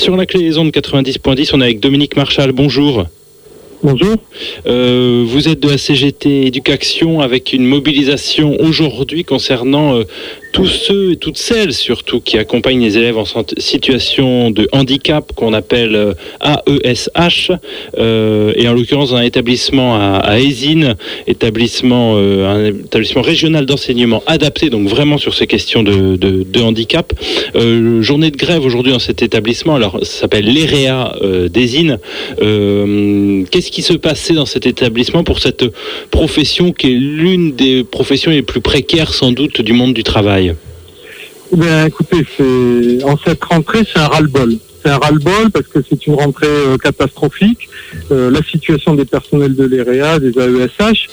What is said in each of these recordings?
Sur la clé des ondes 90.10, on est avec Dominique Marchal. Bonjour. Bonjour. Euh, vous êtes de la CGT Éducation avec une mobilisation aujourd'hui concernant euh, tous ceux et toutes celles surtout qui accompagnent les élèves en situation de handicap qu'on appelle euh, AESH euh, et en l'occurrence un établissement à, à établissement, euh, un établissement régional d'enseignement adapté donc vraiment sur ces questions de, handicap. journée de grève aujourd'hui dans cet établissement, alors ça s'appelle l'EREA d'Esine. Qu'est-ce qui se passait dans cet établissement pour cette profession qui est l'une des professions les plus précaires sans doute du monde du travail? Ben, écoutez, en cette rentrée, c'est un ras-le-bol. C'est un ras-le-bol parce que c'est une rentrée euh, catastrophique. Euh, la situation des personnels de l'EREA, des AESH,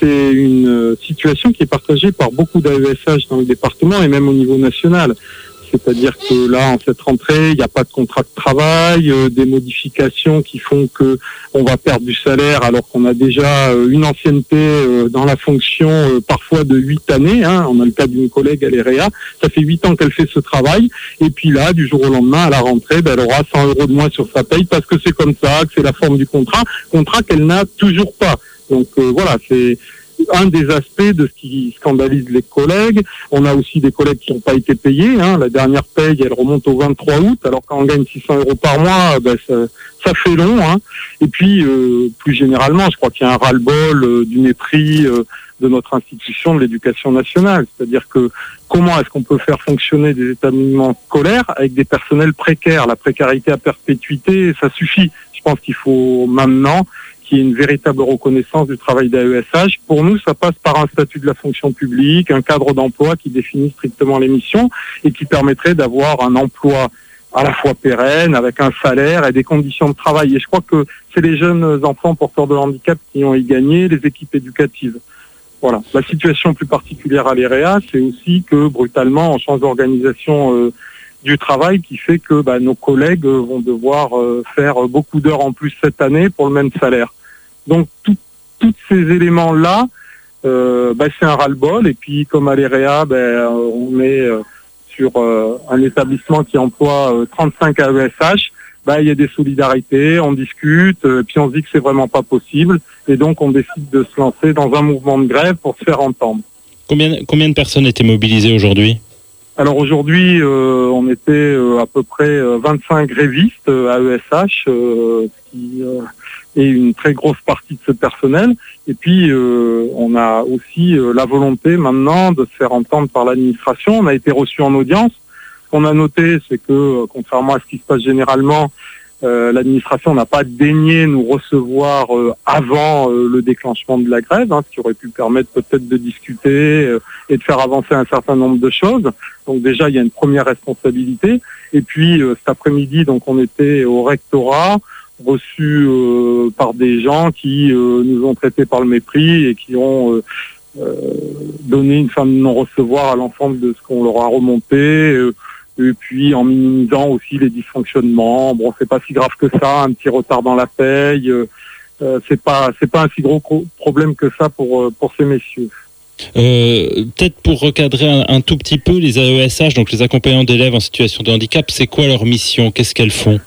c'est une euh, situation qui est partagée par beaucoup d'AESH dans le département et même au niveau national. C'est-à-dire que là, en cette rentrée, il n'y a pas de contrat de travail, euh, des modifications qui font que on va perdre du salaire alors qu'on a déjà euh, une ancienneté euh, dans la fonction parfois de huit années. Hein. On a le cas d'une collègue à l'EREA, ça fait huit ans qu'elle fait ce travail, et puis là, du jour au lendemain, à la rentrée, ben, elle aura 100 euros de moins sur sa paye parce que c'est comme ça, que c'est la forme du contrat, contrat qu'elle n'a toujours pas. Donc voilà, c'est un des aspects de ce qui scandalise les collègues. On a aussi des collègues qui n'ont pas été payés. Hein. La dernière paye, elle remonte au 23 août, alors quand on gagne 600 euros par mois, ben, ça, fait long. Hein. Et puis, euh, plus généralement, je crois qu'il y a un ras-le-bol euh, du mépris euh, de notre institution de l'éducation nationale. C'est-à-dire que comment est-ce qu'on peut faire fonctionner des établissements scolaires avec des personnels précaires? La précarité à perpétuité, ça suffit. Je pense qu'il faut maintenant qui une véritable reconnaissance du travail d'AESH. Pour nous, ça passe par un statut de la fonction publique, un cadre d'emploi qui définit strictement les missions et qui permettrait d'avoir un emploi à la fois pérenne, avec un salaire et des conditions de travail. Et je crois que c'est les jeunes enfants porteurs de handicap qui ont y gagné, les équipes éducatives. Voilà. La situation plus particulière à l'EREA, c'est aussi que brutalement, on change d'organisation euh, du travail qui fait que bah, nos collègues vont devoir euh, faire beaucoup d'heures en plus cette année pour le même salaire. Donc tous ces éléments-là, euh, bah, c'est un ras-le-bol. Et puis comme à l'EREA, ben, on est euh, sur euh, un établissement qui emploie 35 AESH, bah, il y a des solidarités, on discute, puis on se dit que c'est vraiment pas possible. Et donc on décide de se lancer dans un mouvement de grève pour se faire entendre. Combien, combien de personnes étaient mobilisées aujourd'hui? Alors aujourd'hui, on était à peu près 25 grévistes AESH, qui et une très grosse partie de ce personnel. Et puis, euh, on a aussi euh, la volonté maintenant de se faire entendre par l'administration. On a été reçu en audience. Ce qu'on a noté, c'est que, euh, contrairement à ce qui se passe généralement, l'administration n'a pas daigné nous recevoir avant le déclenchement de la grève, hein, ce qui aurait pu permettre peut-être de discuter et de faire avancer un certain nombre de choses. Donc déjà, il y a une première responsabilité. Et puis, cet après-midi, donc on était au rectorat reçus euh, par des gens qui euh, nous ont traités par le mépris et qui ont euh, donné une fin de non-recevoir à l'ensemble de ce qu'on leur a remonté et puis en minimisant aussi les dysfonctionnements. Bon, c'est pas si grave que ça, un petit retard dans la paye, c'est pas c'est pas un si gros problème que ça pour pour ces messieurs. Peut-être pour recadrer un, tout petit peu les AESH, donc les accompagnants d'élèves en situation de handicap, c'est quoi leur mission? Qu'est-ce qu'elles font?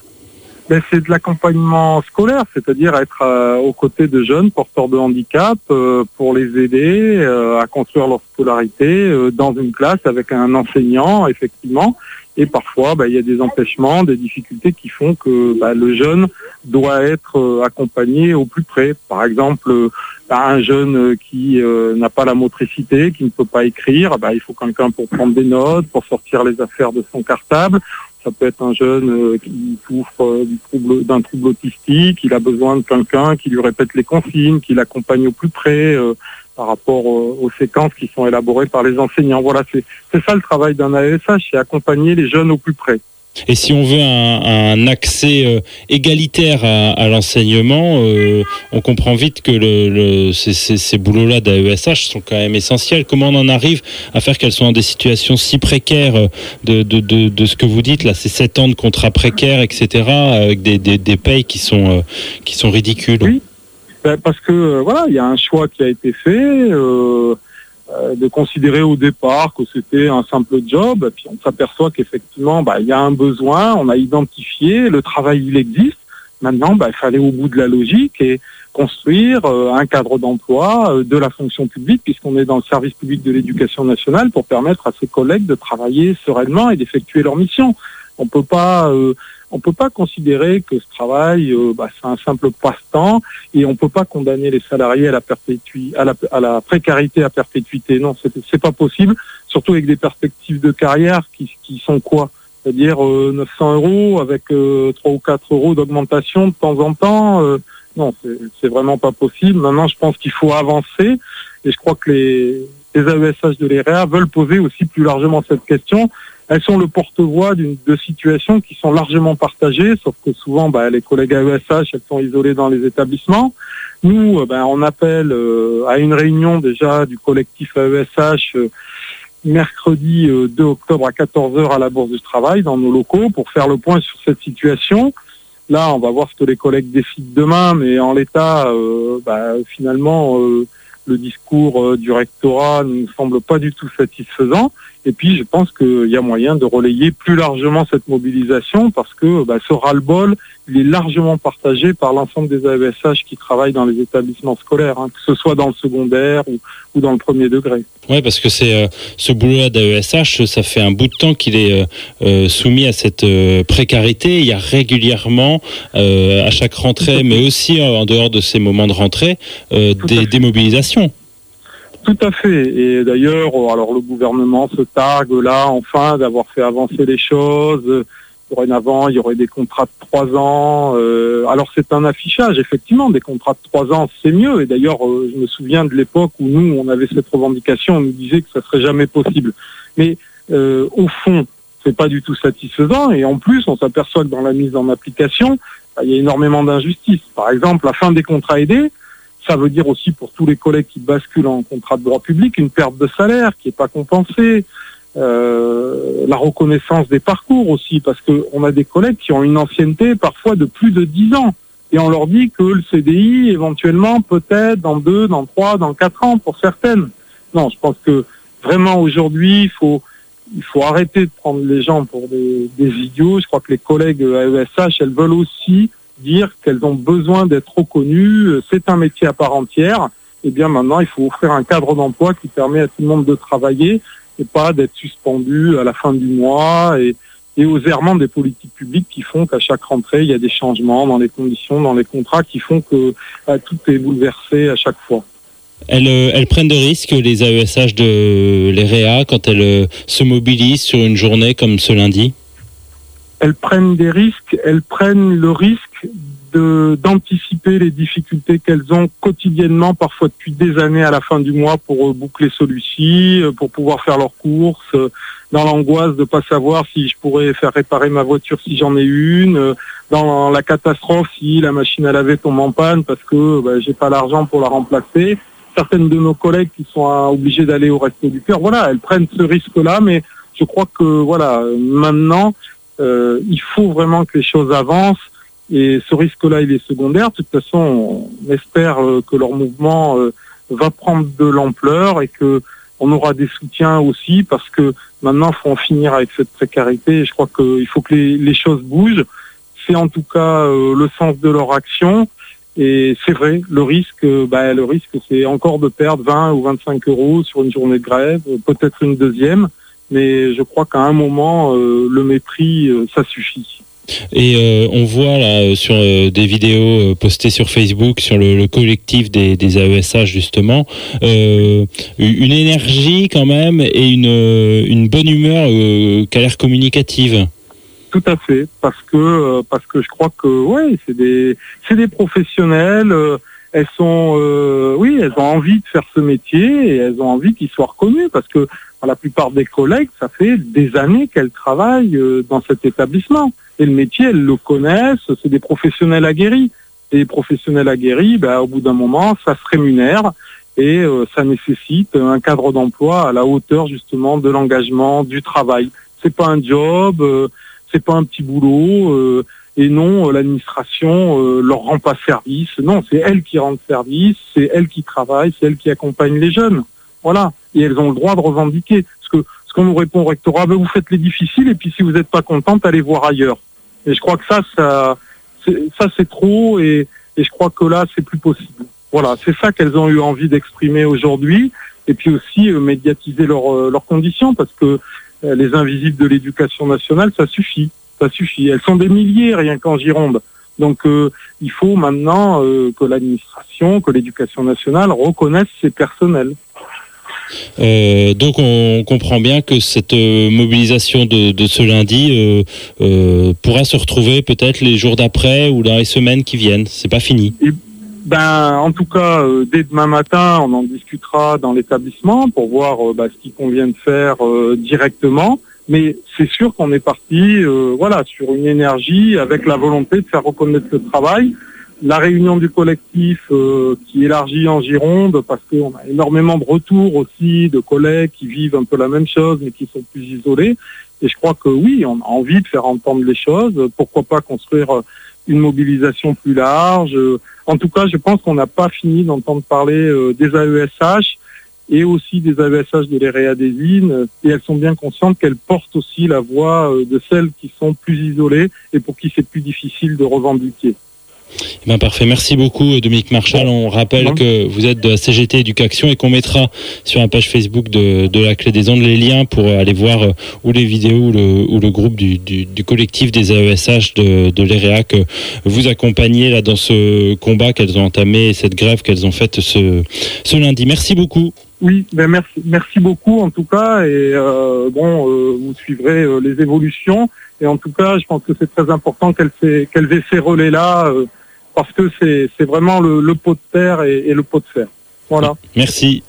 Ben, c'est de l'accompagnement scolaire, c'est-à-dire être euh, aux côtés de jeunes porteurs de handicap euh, pour les aider euh, à construire leur scolarité dans une classe avec un enseignant, effectivement. Et parfois, ben, il y a des empêchements, des difficultés qui font que ben, le jeune doit être accompagné au plus près. Par exemple, un jeune qui n'a pas la motricité, qui ne peut pas écrire, il faut quelqu'un pour prendre des notes, pour sortir les affaires de son cartable, ça peut être un jeune euh, qui souffre euh, d'un trouble, autistique, il a besoin de quelqu'un qui lui répète les consignes, qui l'accompagne au plus près euh, par rapport aux séquences qui sont élaborées par les enseignants. Voilà, c'est ça le travail d'un AESH, c'est accompagner les jeunes au plus près. Et si on veut un, accès euh, égalitaire à, l'enseignement, euh, on comprend vite que le, ces, boulots-là d'AESH sont quand même essentiels. Comment on en arrive à faire qu'elles soient dans des situations si précaires euh, de, ce que vous dites, là, ces sept ans de contrats précaires, etc., avec des, des, payes qui sont, qui sont ridicules Oui, ben, parce que voilà, il y a un choix qui a été fait. De considérer au départ que c'était un simple job, puis on s'aperçoit qu'effectivement, bah, il y a un besoin, on a identifié, le travail il existe. Maintenant, bah, il fallait au bout de la logique et construire un cadre d'emploi de la fonction publique, puisqu'on est dans le service public de l'éducation nationale, pour permettre à ses collègues de travailler sereinement et d'effectuer leur mission. On peut pas on peut pas considérer que ce travail, euh, bah, c'est un simple passe-temps et on peut pas condamner les salariés à la, à la, précarité à perpétuité. Non, c'est, c'est pas possible, surtout avec des perspectives de carrière qui, sont quoi? C'est-à-dire 900 euh, euros avec euh, 3 ou 4 euros d'augmentation de temps en temps. Euh, non, c'est vraiment pas possible. Maintenant, je pense qu'il faut avancer et je crois que les, les AESH de l'EREA veulent poser aussi plus largement cette question elles sont le porte-voix de situations qui sont largement partagées, sauf que souvent, bah, les collègues AESH, elles sont isolées dans les établissements. Nous, euh, bah, on appelle euh, à une réunion déjà du collectif AESH euh, mercredi 2 octobre à 14h à la Bourse du Travail dans nos locaux pour faire le point sur cette situation. Là, on va voir ce que les collègues décident demain, mais en l'état, bah, finalement, le discours du rectorat ne nous semble pas du tout satisfaisant. Et puis, je pense qu'il y a moyen de relayer plus largement cette mobilisation parce que bah, ce ras-le-bol, il est largement partagé par l'ensemble des AESH qui travaillent dans les établissements scolaires, hein, que ce soit dans le secondaire ou, ou dans le premier degré. Oui, parce que c'est euh, ce boulot d'AESH, ça fait un bout de temps qu'il est euh, euh soumis à cette euh, précarité. Il y a régulièrement, à chaque rentrée, mais aussi en dehors de ces moments de rentrée, des, des mobilisations. Tout à fait. Et d'ailleurs, euh, alors le gouvernement se targue là, enfin, d'avoir fait avancer les choses. Dorénavant, il y aurait des contrats de trois ans. Euh, alors c'est un affichage, effectivement, des contrats de trois ans, c'est mieux. Et d'ailleurs, euh, je me souviens de l'époque où nous, on avait cette revendication, on nous disait que ça serait jamais possible. Mais au fond, c'est pas du tout satisfaisant. Et en plus, on s'aperçoit que dans la mise en application, bah, il y a énormément d'injustices. Par exemple, la fin des contrats aidés, ça veut dire aussi pour tous les collègues qui basculent en contrat de droit public une perte de salaire qui n'est pas compensée, euh, la reconnaissance des parcours aussi, parce qu'on a des collègues qui ont une ancienneté parfois de plus de 10 ans. Et on leur dit que le CDI, éventuellement, peut-être dans deux, dans trois, dans quatre ans pour certaines. Non, je pense que vraiment aujourd'hui, il faut, il faut arrêter de prendre les gens pour des, des idiots. Je crois que les collègues AESH, elles veulent aussi dire qu'elles ont besoin d'être reconnues, c'est un métier à part entière, eh bien maintenant il faut offrir un cadre d'emploi qui permet à tout le monde de travailler et pas d'être suspendu à la fin du mois et, aux errements des politiques publiques qui font qu'à chaque rentrée il y a des changements dans les conditions, dans les contrats qui font que bah, tout est bouleversé à chaque fois. Elles, euh, prennent des risques, les AESH de l'EREA, quand elles euh, se mobilisent sur une journée comme ce lundi? Elles prennent des risques, elles prennent le risque d'anticiper les difficultés qu'elles ont quotidiennement, parfois depuis des années à la fin du mois, pour euh, boucler celui-ci, euh, pour pouvoir faire leurs courses, euh, dans l'angoisse de pas savoir si je pourrais faire réparer ma voiture si j'en ai une, dans la catastrophe si la machine à laver tombe en panne parce que bah, j'ai pas l'argent pour la remplacer. Certaines de nos collègues qui sont obligés d'aller au resto du cœur, voilà, elles prennent ce risque-là, mais je crois que voilà, maintenant euh, il faut vraiment que les choses avancent. Et ce risque-là, il est secondaire. De toute façon, on espère euh, que leur mouvement euh, va prendre de l'ampleur et que on aura des soutiens aussi parce que maintenant, il faut en finir avec cette précarité. Et je crois qu'il faut que les, les, choses bougent. C'est en tout cas le sens de leur action. Et c'est vrai, le risque, bah, le risque, c'est encore de perdre 20 ou 25 euros sur une journée de grève, peut-être une deuxième mais je crois qu'à un moment, euh, le mépris, euh, ça suffit. Et euh, on voit là sur des vidéos postées sur Facebook sur le, collectif des, des, AESH justement une énergie quand même et une, une bonne humeur qui a l'air communicative. Tout à fait, parce que parce que je crois que ouais, c'est des c'est des professionnels. elles sont oui, elles ont envie de faire ce métier et elles ont envie qu'il soit reconnu parce que la plupart des collègues, ça fait des années qu'elles travaillent euh, dans cet établissement. Et le métier, elles le connaissent, c'est des professionnels aguerris. Et professionnels aguerris, ben, au bout d'un moment, ça se rémunère et euh, ça nécessite un cadre d'emploi à la hauteur justement de l'engagement, du travail. C'est pas un job, euh, c'est pas un petit boulot. et non, l'administration leur rend pas service. Non, c'est elle qui rend service, c'est elle qui travaille, c'est elle qui accompagne les jeunes. Voilà. Et elles ont le droit de revendiquer. Parce que ce qu'on nous répond au rectorat, ben, vous faites les difficiles et puis si vous n'êtes pas contente, allez voir ailleurs. Et je crois que ça, ça, ça c'est trop et, et je crois que là, c'est plus possible. Voilà, c'est ça qu'elles ont eu envie d'exprimer aujourd'hui et puis aussi euh, médiatiser euh, leurs conditions parce que euh, les invisibles de l'éducation nationale, ça suffit, ça suffit. Elles sont des milliers rien qu'en Gironde. Donc il faut maintenant que l'administration, que l'éducation nationale reconnaisse ces personnels. Donc on comprend bien que cette mobilisation de, ce lundi pourra se retrouver peut-être les jours d'après ou dans les semaines qui viennent. C'est pas fini. Ben, en tout cas, euh, dès demain matin, on en discutera dans l'établissement pour voir euh, bah, ce qu'il convient de faire euh, directement. Mais c'est sûr qu'on est parti, sur une énergie avec la volonté de faire reconnaître ce travail. La réunion du collectif qui élargit en Gironde, parce qu'on a énormément de retours aussi de collègues qui vivent un peu la même chose mais qui sont plus isolés. Et je crois que oui, on a envie de faire entendre les choses. Pourquoi pas construire une mobilisation plus large en tout cas, je pense qu'on n'a pas fini d'entendre parler euh, des AESH et aussi des AESH de IN, et elles sont bien conscientes qu'elles portent aussi la voix euh, de celles qui sont plus isolées et pour qui c'est plus difficile de revendiquer. Eh ben parfait, merci beaucoup Dominique Marchal. On rappelle que vous êtes de la CGT Éducation et qu'on mettra sur la page Facebook de, la Clé des Ondes les liens pour aller voir euh, ou les vidéos ou le, groupe du, collectif des AESH de, de l'EREA que vous accompagnez là dans ce combat qu'elles ont entamé et cette grève qu'elles ont faite ce, ce lundi. Merci beaucoup. Oui, ben merci, beaucoup en tout cas et euh, bon, euh, vous suivrez les évolutions et en tout cas, je pense que c'est très important qu'elles aient, ces relais là parce que c'est vraiment le, pot de terre et le pot de fer. Voilà. Merci.